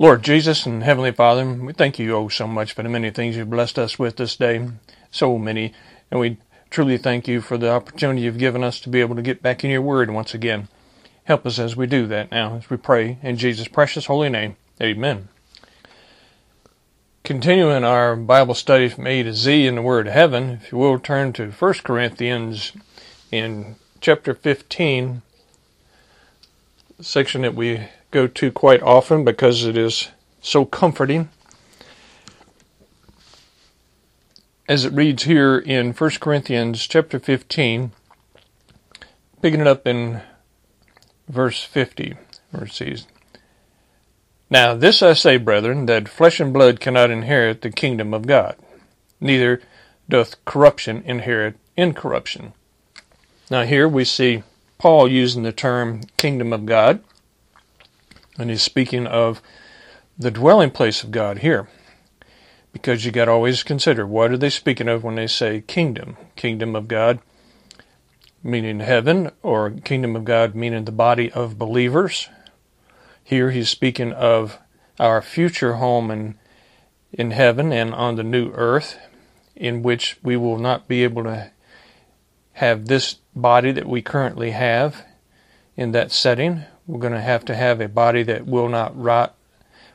Lord Jesus and Heavenly Father, we thank you oh so much for the many things you've blessed us with this day. So many. And we truly thank you for the opportunity you've given us to be able to get back in your word once again. Help us as we do that now, as we pray in Jesus' precious holy name. Amen. Continuing our Bible study from A to Z in the Word of Heaven, if you will turn to 1 Corinthians in chapter 15, section that we go to quite often because it is so comforting. As it reads here in 1 Corinthians chapter 15, picking it up in verse 50, where it says, Now this I say, brethren, that flesh and blood cannot inherit the kingdom of God, neither doth corruption inherit incorruption. Now here we see Paul using the term kingdom of God and he's speaking of the dwelling place of God here. Because you got to always consider what are they speaking of when they say kingdom? Kingdom of God meaning heaven, or kingdom of God meaning the body of believers. Here he's speaking of our future home in, in heaven and on the new earth, in which we will not be able to have this body that we currently have in that setting. We're going to have to have a body that will not rot,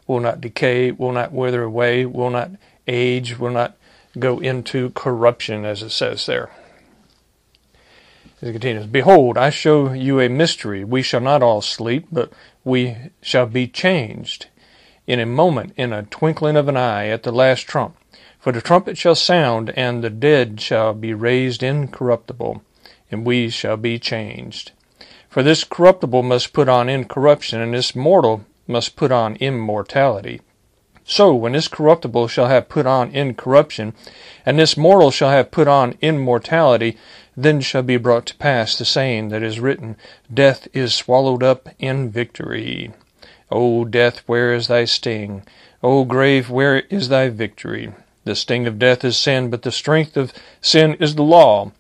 will not decay, will not wither away, will not age, will not go into corruption, as it says there. As it continues, Behold, I show you a mystery. We shall not all sleep, but we shall be changed in a moment, in a twinkling of an eye, at the last trump. For the trumpet shall sound, and the dead shall be raised incorruptible, and we shall be changed. For this corruptible must put on incorruption, and this mortal must put on immortality. So, when this corruptible shall have put on incorruption, and this mortal shall have put on immortality, then shall be brought to pass the saying that is written, Death is swallowed up in victory. O death, where is thy sting? O grave, where is thy victory? The sting of death is sin, but the strength of sin is the law.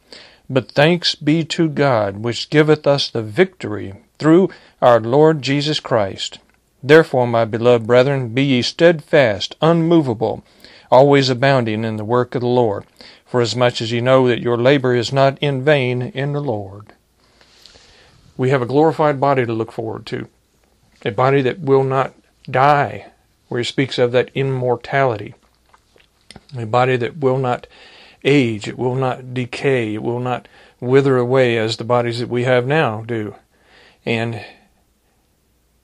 But thanks be to God, which giveth us the victory through our Lord Jesus Christ. Therefore, my beloved brethren, be ye steadfast, unmovable, always abounding in the work of the Lord, forasmuch as ye know that your labor is not in vain in the Lord. We have a glorified body to look forward to, a body that will not die, where he speaks of that immortality, a body that will not age, it will not decay, it will not wither away as the bodies that we have now do. And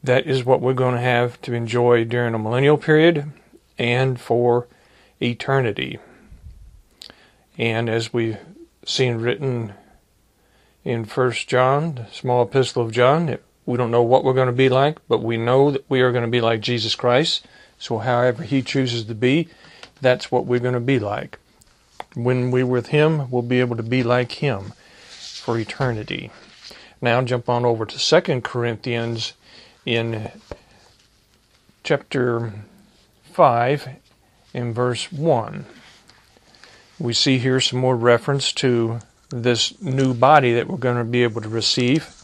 that is what we're going to have to enjoy during a millennial period and for eternity. And as we've seen written in First John, the small epistle of John, we don't know what we're going to be like, but we know that we are going to be like Jesus Christ. So however he chooses to be, that's what we're going to be like when we're with Him, we'll be able to be like Him for eternity. Now jump on over to Second Corinthians in chapter 5 in verse 1. We see here some more reference to this new body that we're going to be able to receive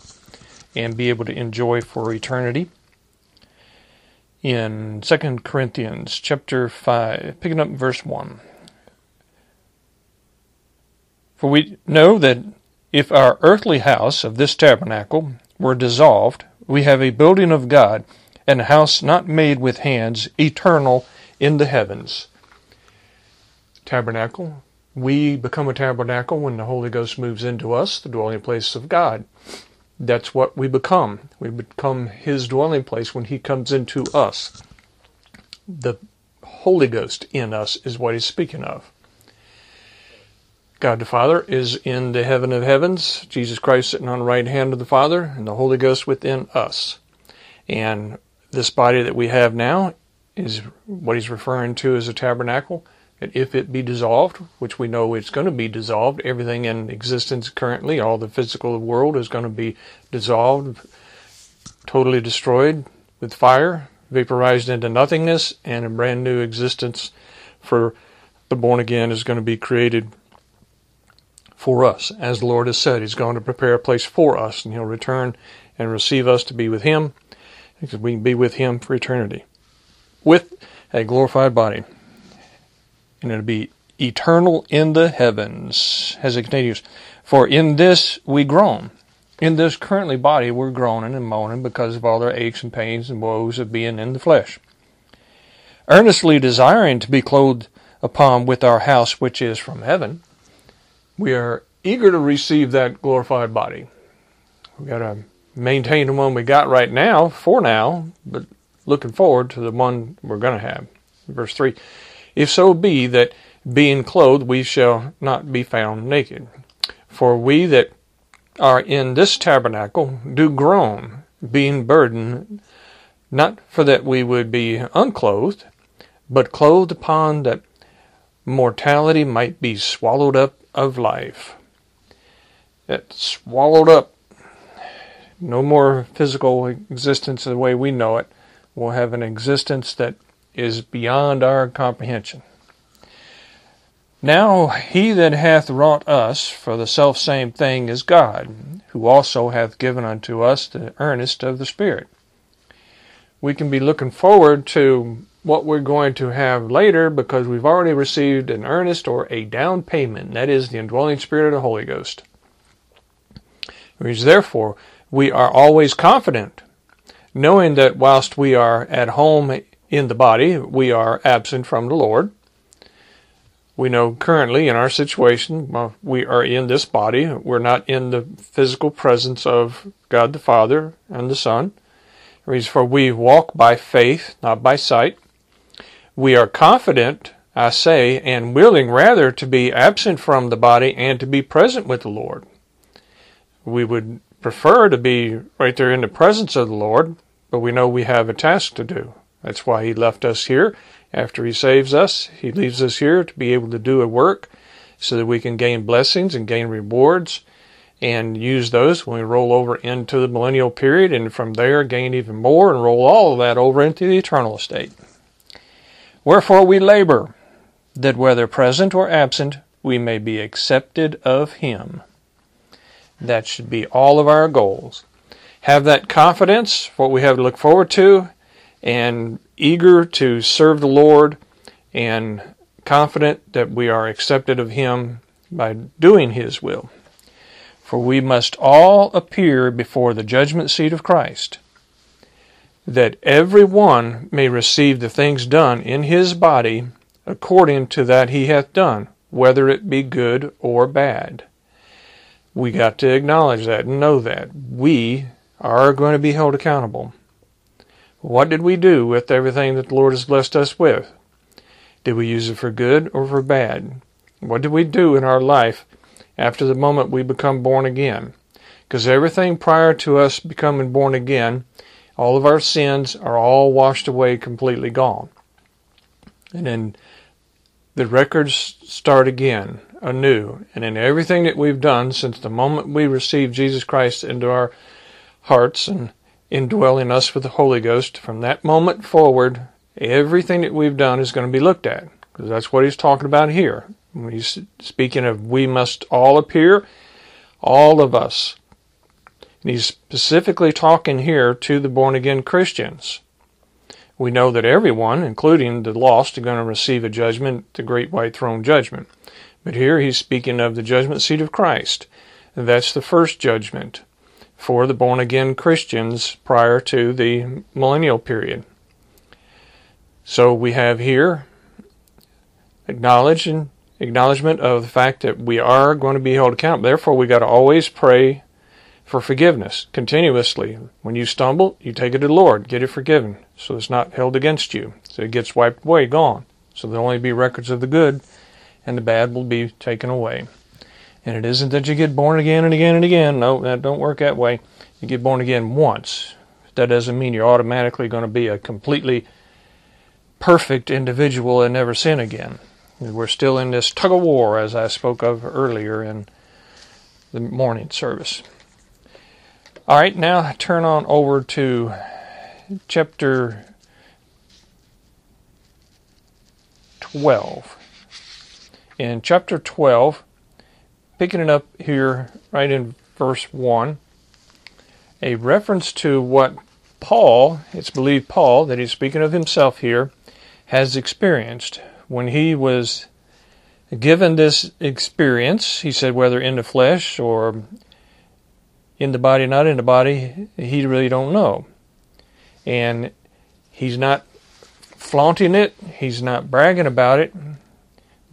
and be able to enjoy for eternity. In 2 Corinthians chapter 5, picking up verse 1. For we know that if our earthly house of this tabernacle were dissolved, we have a building of God, and a house not made with hands, eternal in the heavens. Tabernacle. We become a tabernacle when the Holy Ghost moves into us, the dwelling place of God. That's what we become. We become His dwelling place when He comes into us. The Holy Ghost in us is what He's speaking of. God the Father is in the heaven of heavens, Jesus Christ sitting on the right hand of the Father, and the Holy Ghost within us. And this body that we have now is what he's referring to as a tabernacle. And if it be dissolved, which we know it's going to be dissolved, everything in existence currently, all the physical world is going to be dissolved, totally destroyed with fire, vaporized into nothingness, and a brand new existence for the born again is going to be created for us. As the Lord has said, He's going to prepare a place for us, and He'll return and receive us to be with Him, because we can be with Him for eternity. with a glorified body. And it'll be eternal in the heavens, as it continues. For in this we groan. In this currently body we're groaning and moaning because of all our aches and pains and woes of being in the flesh. Earnestly desiring to be clothed upon with our house which is from heaven, we are eager to receive that glorified body. We've got to maintain the one we got right now for now, but looking forward to the one we're going to have. Verse 3 If so be that being clothed we shall not be found naked. For we that are in this tabernacle do groan, being burdened, not for that we would be unclothed, but clothed upon that mortality might be swallowed up of life. That swallowed up. No more physical existence the way we know it. We'll have an existence that is beyond our comprehension. Now he that hath wrought us for the selfsame thing is God, who also hath given unto us the earnest of the Spirit. We can be looking forward to what we're going to have later because we've already received an earnest or a down payment, that is the indwelling Spirit of the Holy Ghost. Which therefore we are always confident, knowing that whilst we are at home in the body, we are absent from the Lord we know currently in our situation, we are in this body. We're not in the physical presence of God the Father and the Son. For we walk by faith, not by sight. We are confident, I say, and willing rather to be absent from the body and to be present with the Lord. We would prefer to be right there in the presence of the Lord, but we know we have a task to do. That's why He left us here after He saves us, He leaves us here to be able to do a work so that we can gain blessings and gain rewards and use those when we roll over into the millennial period and from there gain even more and roll all of that over into the eternal state. Wherefore we labor that whether present or absent we may be accepted of Him. That should be all of our goals. Have that confidence, what we have to look forward to, and eager to serve the Lord and confident that we are accepted of Him by doing His will. For we must all appear before the judgment seat of Christ, that every one may receive the things done in his body according to that he hath done, whether it be good or bad. We got to acknowledge that and know that. We are going to be held accountable. What did we do with everything that the Lord has blessed us with? Did we use it for good or for bad? What did we do in our life after the moment we become born again? Because everything prior to us becoming born again, all of our sins are all washed away, completely gone. And then the records start again, anew. And in everything that we've done since the moment we received Jesus Christ into our hearts and indwelling us with the Holy Ghost, from that moment forward, everything that we've done is going to be looked at. Because that's what he's talking about here. He's speaking of we must all appear, all of us. He's specifically talking here to the born again Christians. We know that everyone, including the lost, are going to receive a judgment, the great white throne judgment. But here he's speaking of the judgment seat of Christ. That's the first judgment for the born again Christians prior to the millennial period. So we have here acknowledge and acknowledgement of the fact that we are going to be held accountable. Therefore, we got to always pray for forgiveness continuously. When you stumble, you take it to the Lord, get it forgiven, so it's not held against you. So it gets wiped away, gone. So there'll only be records of the good, and the bad will be taken away. And it isn't that you get born again and again and again. No, that don't work that way. You get born again once. That doesn't mean you're automatically going to be a completely perfect individual and never sin again. We're still in this tug of war, as I spoke of earlier in the morning service. All right, now turn on over to chapter 12. In chapter 12, picking it up here right in verse 1, a reference to what Paul, it's believed Paul, that he's speaking of himself here, has experienced. When he was given this experience, he said, whether in the flesh or in the body, not in the body, he really don't know. And he's not flaunting it, he's not bragging about it,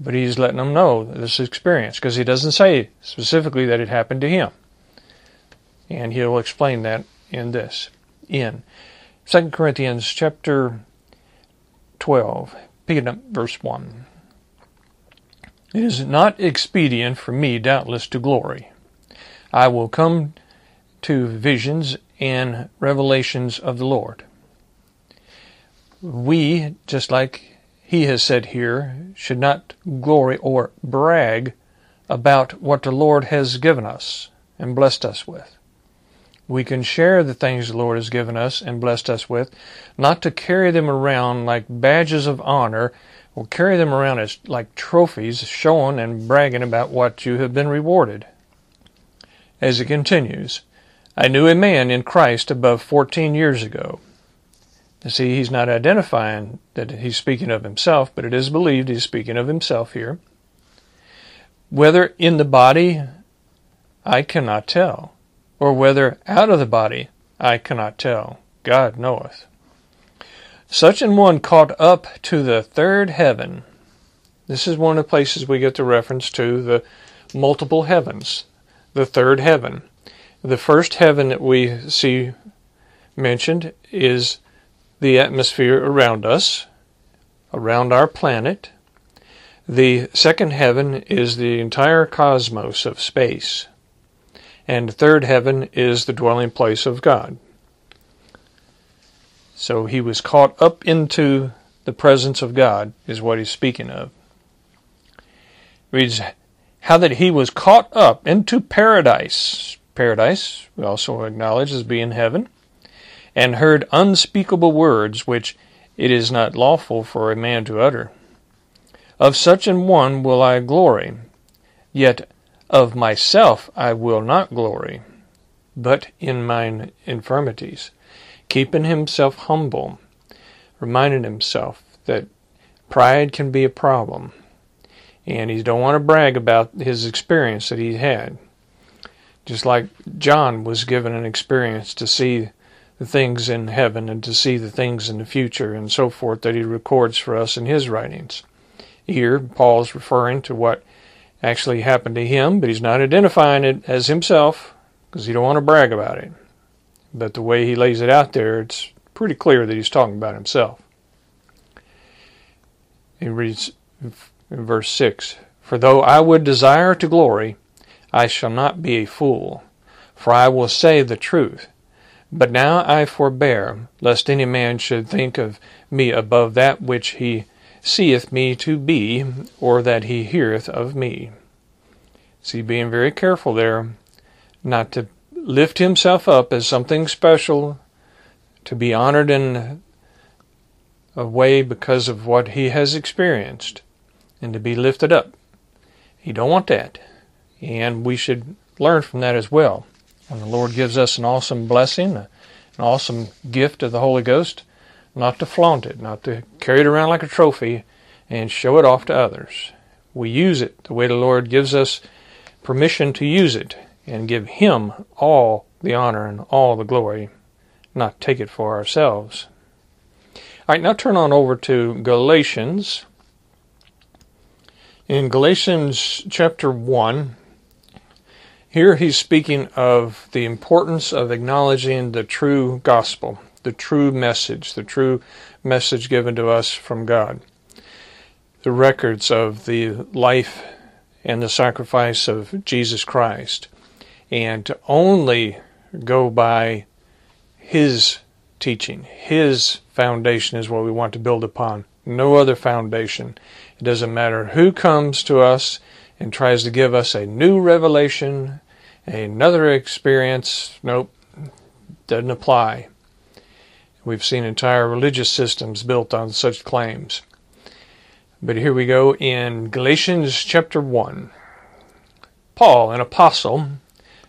but he's letting them know this experience because he doesn't say specifically that it happened to him. And he'll explain that in this. In 2 Corinthians chapter 12, picking up verse 1. It is not expedient for me, doubtless, to glory. I will come to visions and revelations of the Lord. We, just like he has said here, should not glory or brag about what the Lord has given us and blessed us with. We can share the things the Lord has given us and blessed us with, not to carry them around like badges of honor or carry them around as like trophies, showing and bragging about what you have been rewarded. As it continues, I knew a man in Christ above 14 years ago. You see, he's not identifying that he's speaking of himself, but it is believed he's speaking of himself here. Whether in the body, I cannot tell, or whether out of the body, I cannot tell. God knoweth. Such an one caught up to the third heaven. This is one of the places we get the reference to the multiple heavens, the third heaven. The first heaven that we see mentioned is the atmosphere around us, around our planet. The second heaven is the entire cosmos of space. And third heaven is the dwelling place of God. So he was caught up into the presence of God, is what he's speaking of. Reads, how that he was caught up into paradise paradise, we also acknowledge as being heaven, and heard unspeakable words which it is not lawful for a man to utter. Of such an one will I glory, yet of myself I will not glory, but in mine infirmities, keeping himself humble, reminding himself that pride can be a problem, and he don't want to brag about his experience that he had. Just like John was given an experience to see the things in heaven and to see the things in the future and so forth that he records for us in his writings. Here, Paul's referring to what actually happened to him, but he's not identifying it as himself because he don't want to brag about it. But the way he lays it out there, it's pretty clear that he's talking about himself. He reads in verse 6 For though I would desire to glory, I shall not be a fool, for I will say the truth. But now I forbear, lest any man should think of me above that which he seeth me to be, or that he heareth of me. See, being very careful there, not to lift himself up as something special, to be honored in a way because of what he has experienced, and to be lifted up. He don't want that. And we should learn from that as well. When the Lord gives us an awesome blessing, an awesome gift of the Holy Ghost, not to flaunt it, not to carry it around like a trophy and show it off to others. We use it the way the Lord gives us permission to use it and give Him all the honor and all the glory, not take it for ourselves. All right, now turn on over to Galatians. In Galatians chapter 1, here he's speaking of the importance of acknowledging the true gospel, the true message, the true message given to us from God. The records of the life and the sacrifice of Jesus Christ. And to only go by his teaching, his foundation is what we want to build upon. No other foundation. It doesn't matter who comes to us and tries to give us a new revelation, Another experience, nope, doesn't apply. We've seen entire religious systems built on such claims. But here we go in Galatians chapter 1. Paul, an apostle,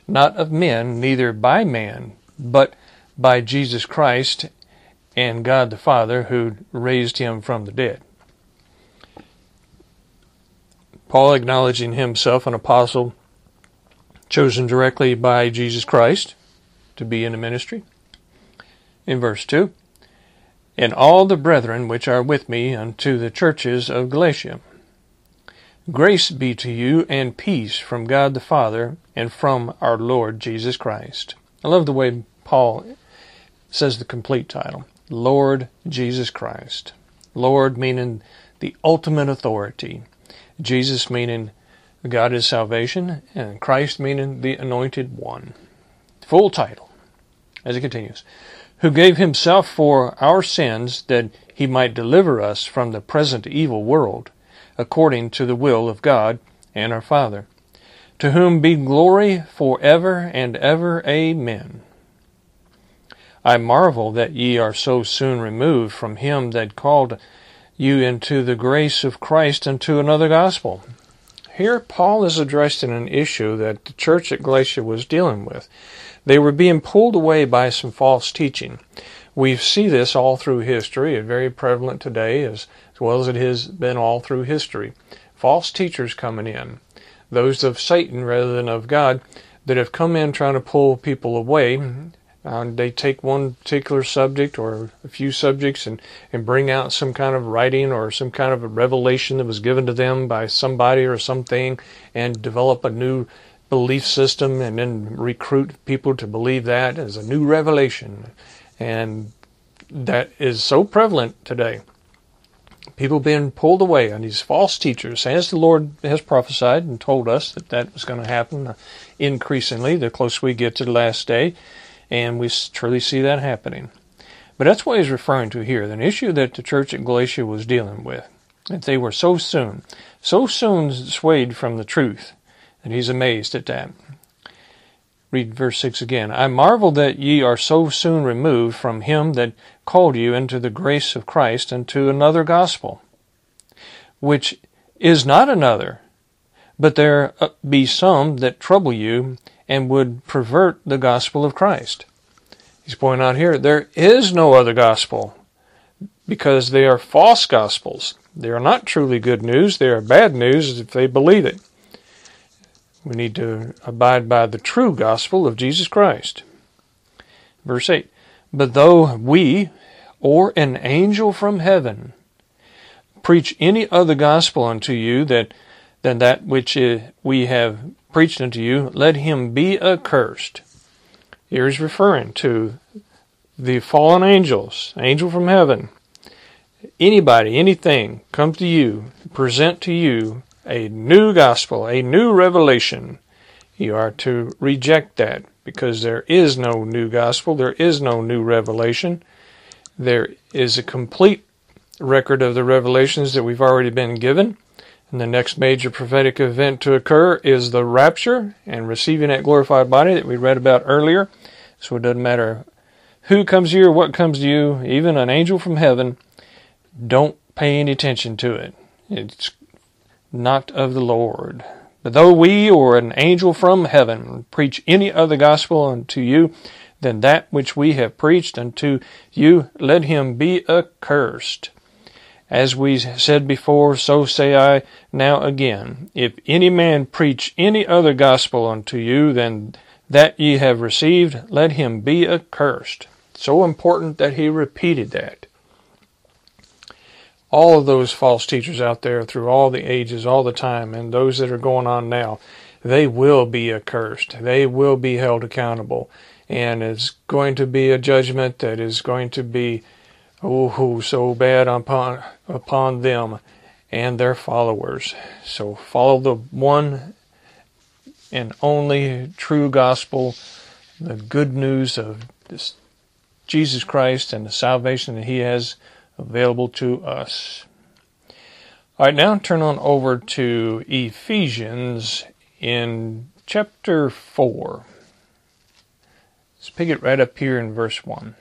not of men, neither by man, but by Jesus Christ and God the Father who raised him from the dead. Paul acknowledging himself an apostle chosen directly by Jesus Christ to be in the ministry. In verse 2, and all the brethren which are with me unto the churches of Galatia. Grace be to you and peace from God the Father and from our Lord Jesus Christ. I love the way Paul says the complete title Lord Jesus Christ. Lord meaning the ultimate authority, Jesus meaning God is salvation, and Christ meaning the anointed one. Full title, as it continues, who gave himself for our sins that he might deliver us from the present evil world, according to the will of God and our Father, to whom be glory for ever and ever. Amen. I marvel that ye are so soon removed from him that called you into the grace of Christ unto another gospel. Here, Paul is addressing an issue that the church at Galatia was dealing with. They were being pulled away by some false teaching. We see this all through history. It's very prevalent today as, as well as it has been all through history. False teachers coming in, those of Satan rather than of God, that have come in trying to pull people away uh, they take one particular subject or a few subjects and, and bring out some kind of writing or some kind of a revelation that was given to them by somebody or something and develop a new belief system and then recruit people to believe that as a new revelation. And that is so prevalent today. People being pulled away on these false teachers, as the Lord has prophesied and told us that that was going to happen increasingly the closer we get to the last day and we truly see that happening. But that's what he's referring to here, an issue that the church at Galatia was dealing with. That they were so soon, so soon swayed from the truth, and he's amazed at that. Read verse 6 again. I marvel that ye are so soon removed from him that called you into the grace of Christ unto another gospel, which is not another, but there uh, be some that trouble you and would pervert the gospel of Christ. He's pointing out here there is no other gospel because they are false gospels. They are not truly good news, they are bad news if they believe it. We need to abide by the true gospel of Jesus Christ. Verse 8 But though we, or an angel from heaven, preach any other gospel unto you that than that which we have preached unto you, let him be accursed. Here he's referring to the fallen angels, angel from heaven. Anybody, anything, come to you, present to you a new gospel, a new revelation. You are to reject that because there is no new gospel, there is no new revelation. There is a complete record of the revelations that we've already been given. And the next major prophetic event to occur is the rapture and receiving that glorified body that we read about earlier. So it doesn't matter who comes to you or what comes to you, even an angel from heaven, don't pay any attention to it. It's not of the Lord. But though we or an angel from heaven preach any other gospel unto you than that which we have preached unto you, let him be accursed. As we said before, so say I now again. If any man preach any other gospel unto you than that ye have received, let him be accursed. So important that he repeated that. All of those false teachers out there through all the ages, all the time, and those that are going on now, they will be accursed. They will be held accountable. And it's going to be a judgment that is going to be oh, so bad upon, upon them and their followers. So follow the one and only true gospel, the good news of this Jesus Christ and the salvation that He has available to us. All right, now turn on over to Ephesians in chapter 4. Let's pick it right up here in verse 1.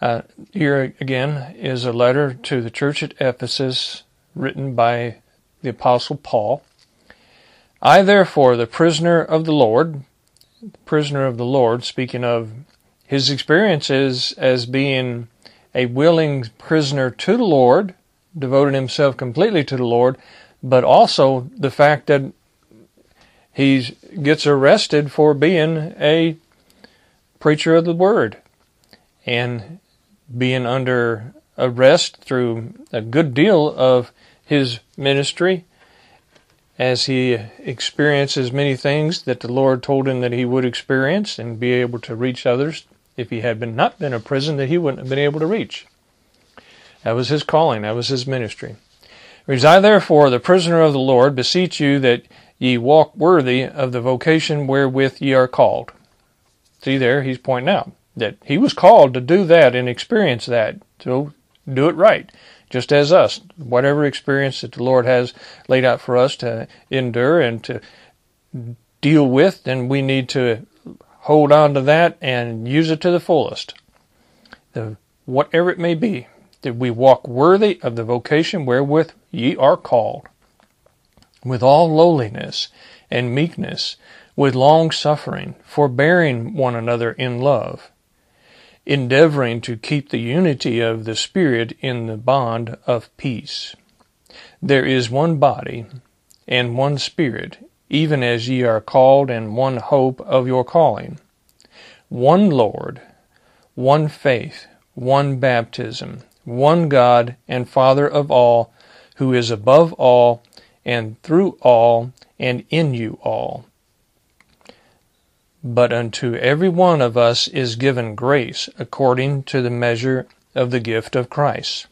Uh, here again is a letter to the church at Ephesus written by the Apostle Paul. I, therefore, the prisoner of the Lord, prisoner of the Lord, speaking of his experiences as being a willing prisoner to the Lord, devoted himself completely to the Lord, but also the fact that he gets arrested for being a preacher of the word and being under arrest through a good deal of his ministry as he experiences many things that the Lord told him that he would experience and be able to reach others if he had been not been in prison that he wouldn't have been able to reach. That was his calling, that was his ministry. Reside therefore, the prisoner of the Lord, beseech you that ye walk worthy of the vocation wherewith ye are called. See there, he's pointing out that he was called to do that and experience that. So do it right just as us. Whatever experience that the Lord has laid out for us to endure and to deal with, then we need to hold on to that and use it to the fullest. The, whatever it may be, that we walk worthy of the vocation wherewith ye are called, with all lowliness and meekness, with long suffering, forbearing one another in love endeavoring to keep the unity of the Spirit in the bond of peace. There is one body and one Spirit, even as ye are called, and one hope of your calling. One Lord, one faith, one baptism, one God and Father of all, who is above all, and through all, and in you all. But unto every one of us is given grace according to the measure of the gift of Christ.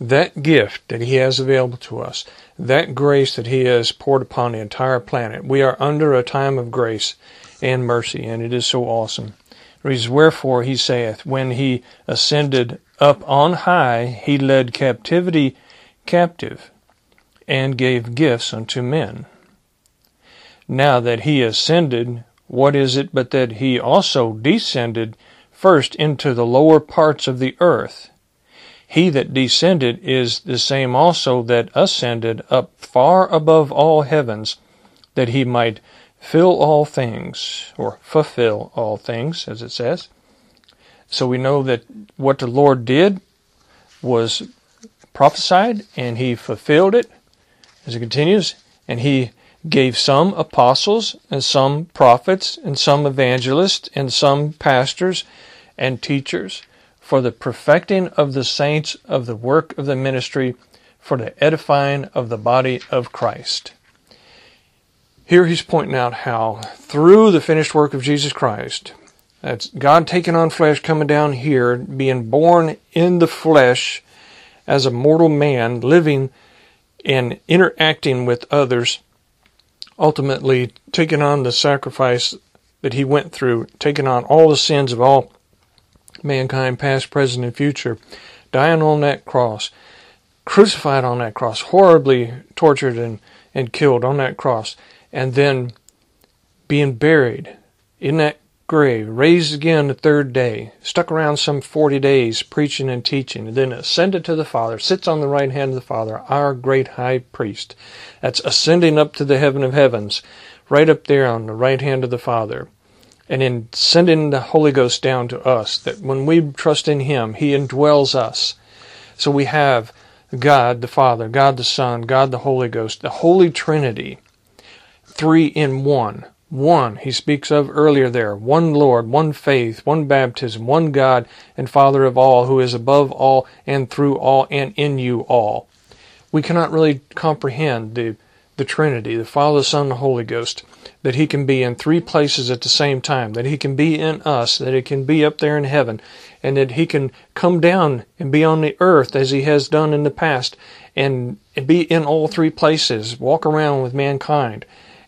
That gift that He has available to us, that grace that He has poured upon the entire planet, we are under a time of grace and mercy, and it is so awesome. Wherefore He saith, When He ascended up on high, He led captivity captive, and gave gifts unto men. Now that he ascended, what is it but that he also descended first into the lower parts of the earth? He that descended is the same also that ascended up far above all heavens, that he might fill all things, or fulfill all things, as it says. So we know that what the Lord did was prophesied, and he fulfilled it, as it continues, and he gave some apostles and some prophets and some evangelists and some pastors and teachers for the perfecting of the saints of the work of the ministry for the edifying of the body of Christ. Here he's pointing out how through the finished work of Jesus Christ, that's God taking on flesh, coming down here, being born in the flesh as a mortal man, living and interacting with others ultimately taking on the sacrifice that he went through, taking on all the sins of all mankind, past, present, and future, dying on that cross, crucified on that cross, horribly tortured and, and killed on that cross, and then being buried in that grave, raised again the third day, stuck around some 40 days preaching and teaching, and then ascended to the Father, sits on the right hand of the Father, our great high priest. That's ascending up to the heaven of heavens, right up there on the right hand of the Father. And in sending the Holy Ghost down to us, that when we trust in Him, He indwells us. So we have God the Father, God the Son, God the Holy Ghost, the Holy Trinity, three in one one he speaks of earlier there one Lord, one faith, one baptism, one God and Father of all, who is above all and through all and in you all. We cannot really comprehend the, the Trinity, the Father, the Son, and the Holy Ghost, that he can be in three places at the same time, that he can be in us, that it can be up there in heaven, and that he can come down and be on the earth as he has done in the past, and be in all three places, walk around with mankind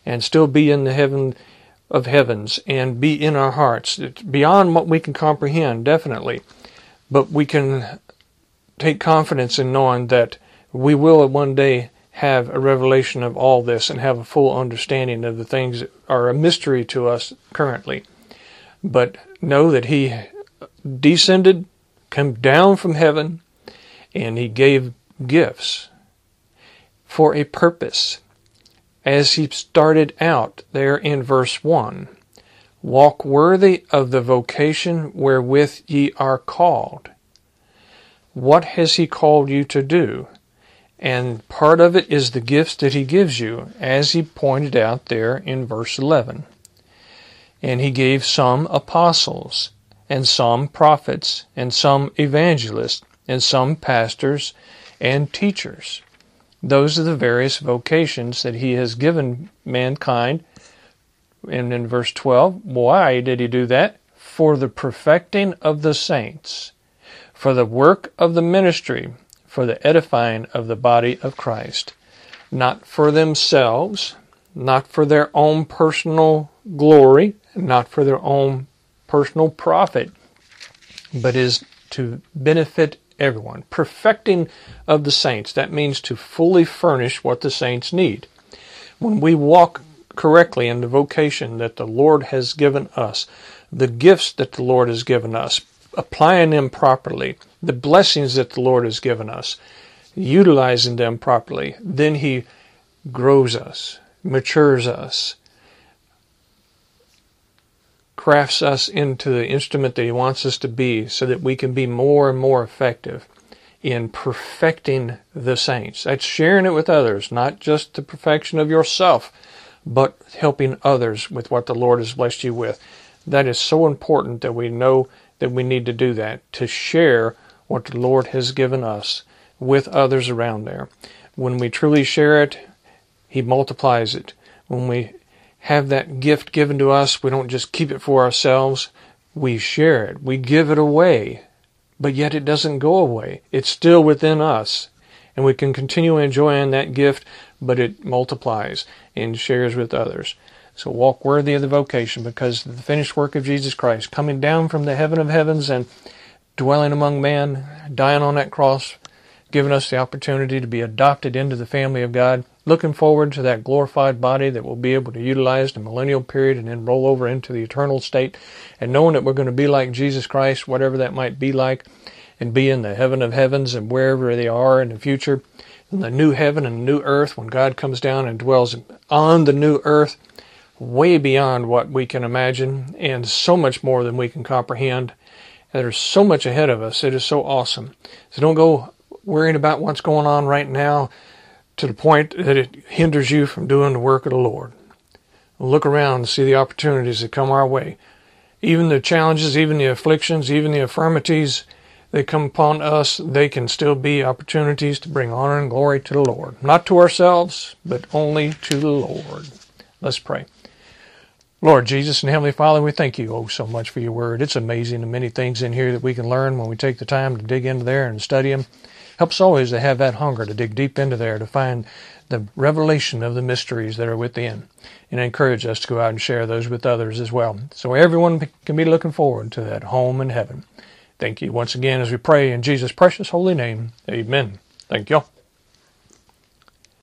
and still be in the heaven of heavens and be in our hearts. It's beyond what we can comprehend, definitely. But we can take confidence in knowing that we will one day have a revelation of all this and have a full understanding of the things that are a mystery to us currently. But know that He descended, come down from heaven, and He gave gifts for a purpose as he started out there in verse 1. Walk worthy of the vocation wherewith ye are called. What has He called you to do? And part of it is the gifts that He gives you, as He pointed out there in verse 11. And He gave some apostles, and some prophets, and some evangelists, and some pastors and teachers. Those are the various vocations that He has given mankind. And in verse 12, why did He do that? For the perfecting of the saints for the work of the ministry, for the edifying of the body of Christ, not for themselves, not for their own personal glory, not for their own personal profit, but is to benefit everyone. Perfecting of the saints, that means to fully furnish what the saints need. When we walk correctly in the vocation that the Lord has given us, the gifts that the Lord has given us, applying them properly, the blessings that the Lord has given us, utilizing them properly, then He grows us, matures us, crafts us into the instrument that He wants us to be so that we can be more and more effective in perfecting the saints. That's sharing it with others, not just the perfection of yourself, but helping others with what the Lord has blessed you with. That is so important that we know that we need to do that, to share what the Lord has given us with others around there. When we truly share it, He multiplies it. When we have that gift given to us, we don't just keep it for ourselves, we share it, we give it away, but yet it doesn't go away. It's still within us. And we can continue enjoying that gift, but it multiplies and shares with others. So walk worthy of the vocation because the finished work of Jesus Christ, coming down from the heaven of heavens and dwelling among men, dying on that cross, giving us the opportunity to be adopted into the family of God, looking forward to that glorified body that we'll be able to utilize the millennial period and then roll over into the eternal state, and knowing that we're going to be like Jesus Christ, whatever that might be like, and be in the heaven of heavens and wherever they are in the future, in the new heaven and the new earth when God comes down and dwells on the new earth way beyond what we can imagine and so much more than we can comprehend. There's so much ahead of us. It is so awesome. So don't go worrying about what's going on right now to the point that it hinders you from doing the work of the Lord. Look around and see the opportunities that come our way. Even the challenges, even the afflictions, even the infirmities that come upon us, they can still be opportunities to bring honor and glory to the Lord. Not to ourselves, but only to the Lord. Let's pray. Lord Jesus and Heavenly Father, we thank you oh so much for your word. It's amazing the many things in here that we can learn when we take the time to dig into there and study them. Helps always to have that hunger to dig deep into there to find the revelation of the mysteries that are within. And encourage us to go out and share those with others as well. So everyone can be looking forward to that home in heaven. Thank you once again as we pray in Jesus' precious holy name. Amen. Thank you all.